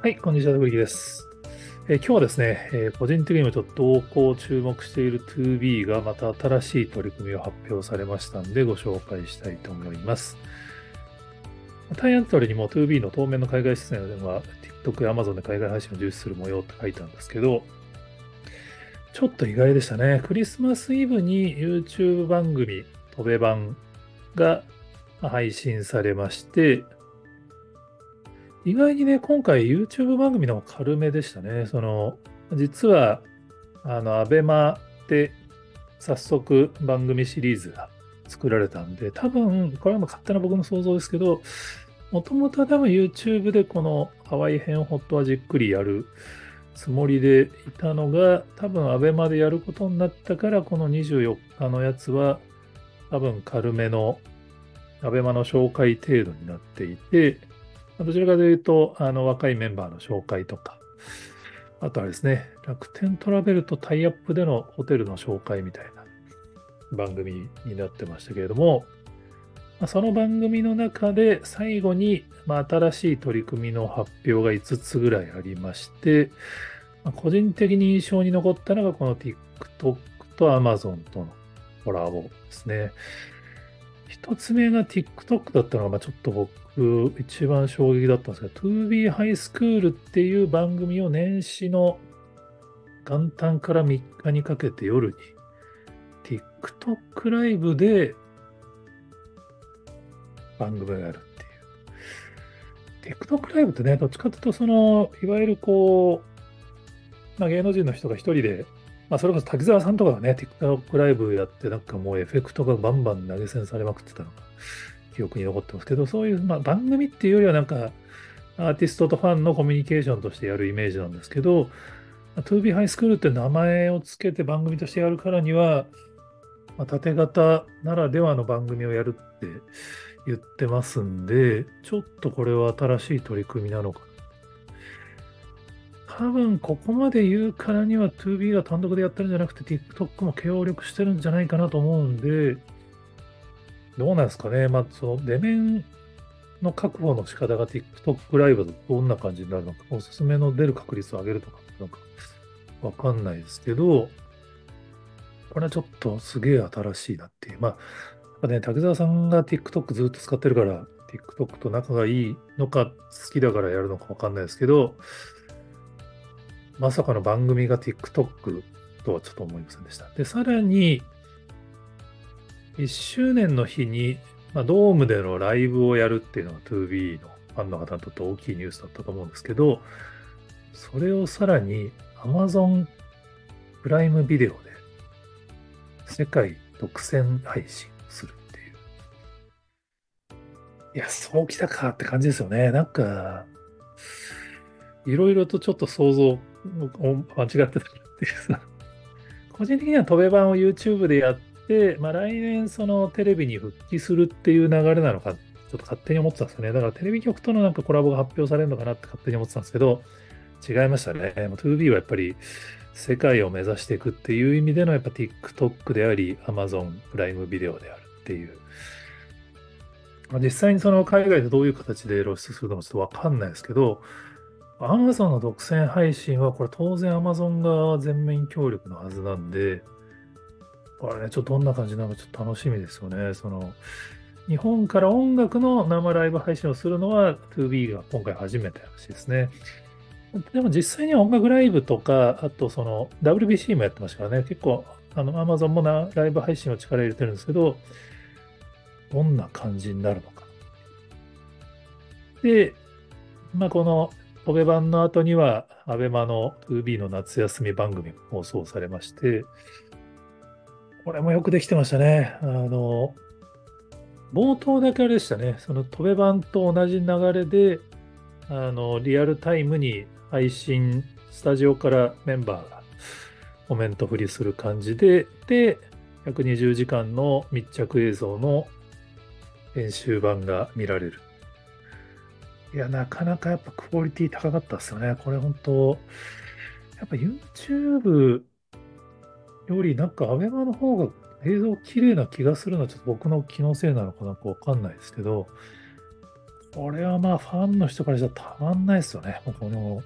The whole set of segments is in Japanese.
はい、こんにちは、ブリキです。えー今日はですね、えー個人的にもちょっと動向を注目している 2B がまた新しい取り組みを発表されましたんで、ご紹介したいと思います。タイアントリにも 2B の当面の海外出演は TikTok や Amazon で海外配信を重視する模様って書いたんですけど、ちょっと意外でしたね。クリスマスイブに YouTube 番組、飛べ版が配信されまして、意外にね、今回 YouTube 番組の方が軽めでしたね。その、実は、あの、アベマで早速番組シリーズが作られたんで、多分、これはもう勝手な僕の想像ですけど、もともとは多分 YouTube でこのハワイ編ホットはじっくりやるつもりでいたのが、多分アベマでやることになったから、この24日のやつは、多分軽めのアベマの紹介程度になっていて、どちらかというと、あの、若いメンバーの紹介とか、あとはですね、楽天トラベルとタイアップでのホテルの紹介みたいな番組になってましたけれども、その番組の中で最後に、まあ、新しい取り組みの発表が5つぐらいありまして、まあ個人的に印象に残ったのがこの TikTok と Amazon とのコラボですね。一つ目が TikTok だったのが、まあ、ちょっと僕、一番衝撃だったんですけど、2B ハイスクールっていう番組を年始の元旦から3日にかけて夜に TikTok ライブで番組をやるっていう。TikTok ライブってね、どっちかというと、その、いわゆるこう、まあ、芸能人の人が一人で、まあ、それこそ滝沢さんとかがね、TikTok ライブやって、なんかもうエフェクトがバンバン投げ銭されまくってたのが記憶に残ってますけど、そういう、まあ、番組っていうよりはなんか、アーティストとファンのコミュニケーションとしてやるイメージなんですけど、2B ハイスクールって名前をつけて番組としてやるからには、まあ、縦型ならではの番組をやるって言ってますんで、ちょっとこれは新しい取り組みなのかな。多分ここまで言うからには 2B が単独でやってるんじゃなくて TikTok も協力してるんじゃないかなと思うんで、どうなんですかね。まあ、その出面の確保の仕方が TikTok ライブだとどんな感じになるのか、おすすめの出る確率を上げるとか、なんかわかんないですけど、これはちょっとすげえ新しいなっていう。まあ、ね、竹澤さんが TikTok ずっと使ってるから、TikTok と仲がいいのか、好きだからやるのかわかんないですけど、まさかの番組が TikTok とはちょっと思いませんでした。で、さらに、1周年の日に、まあ、ドームでのライブをやるっていうのが 2B のファンの方にとって大きいニュースだったと思うんですけど、それをさらに Amazon プライムビデオで世界独占配信するっていう。いや、そうきたかって感じですよね。なんか、いろいろとちょっと想像間違ってたっていうさ、個人的には飛べ版を YouTube でやって、まあ、来年そのテレビに復帰するっていう流れなのか、ちょっと勝手に思ってたんですよね。だからテレビ局とのなんかコラボが発表されるのかなって勝手に思ってたんですけど、違いましたね。2B はやっぱり世界を目指していくっていう意味でのやっぱ TikTok であり、Amazon プライムビデオであるっていう。まあ実際にその海外でどういう形で露出するのかちょっとわかんないですけど、Amazon の独占配信はこれ当然 Amazon が全面協力のはずなんで、これね、ちょっとどんな感じなのかちょっと楽しみですよね。その、日本から音楽の生ライブ配信をするのは 2B が今回初めてらしいですね。でも実際には音楽ライブとか、あとその WBC もやってましたからね、結構あの Amazon もなライブ配信を力入れてるんですけど、どんな感じになるのか。で、まあこの飛べ版の後には、アベマの 2B の夏休み番組も放送されまして、これもよくできてましたね。あの、冒頭だけあれでしたね。その飛べ版と同じ流れで、あの、リアルタイムに配信、スタジオからメンバーがコメント振りする感じで、で、120時間の密着映像の編集版が見られる。いや、なかなかやっぱクオリティ高かったですよね。これ本当、やっぱ YouTube よりなんか ABEMA の方が映像綺麗な気がするのはちょっと僕の気のせいなのかなんかわかんないですけど、これはまあファンの人からしたらたまんないですよね。もうこの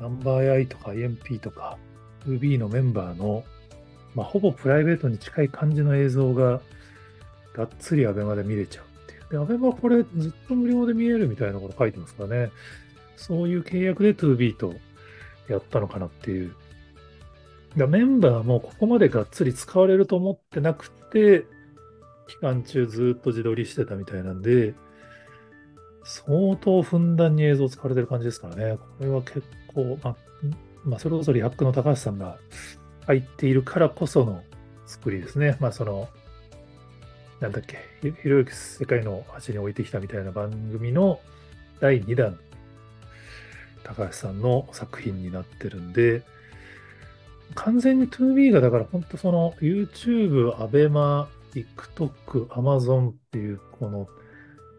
ナンバーアイとか IMP とか 2B のメンバーの、まあ、ほぼプライベートに近い感じの映像ががっつりアベマで見れちゃう。で、アベマこれずっと無料で見えるみたいなこと書いてますからね。そういう契約で 2B とやったのかなっていう。だメンバーもここまでがっつり使われると思ってなくて、期間中ずっと自撮りしてたみたいなんで、相当ふんだんに映像使われてる感じですからね。これは結構、まあ、まあ、それこそリハックの高橋さんが入っているからこその作りですね。まあ、その、なんだっけ、ひろゆき世界の端に置いてきたみたいな番組の第2弾、高橋さんの作品になってるんで、完全に 2B がだから本当その YouTube、ABEMA、TikTok、Amazon っていうこの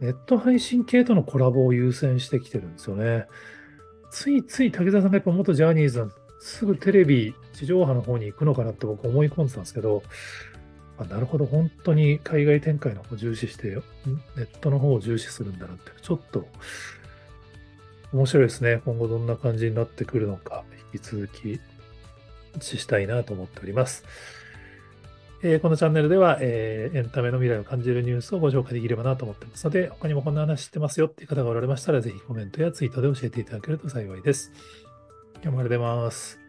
ネット配信系とのコラボを優先してきてるんですよね。ついつい竹澤さんがやっぱ元ジャニーズすぐテレビ、地上波の方に行くのかなって僕思い込んでたんですけど、あなるほど、本当に海外展開の方を重視して、ネットの方を重視するんだなって、ちょっと面白いですね。今後どんな感じになってくるのか、引き続きしたいなと思っております。えー、このチャンネルでは、えー、エンタメの未来を感じるニュースをご紹介できればなと思ってますので、他にもこんな話知ってますよっていう方がおられましたら、ぜひコメントやツイートで教えていただけると幸いです。今日もありがとうございます。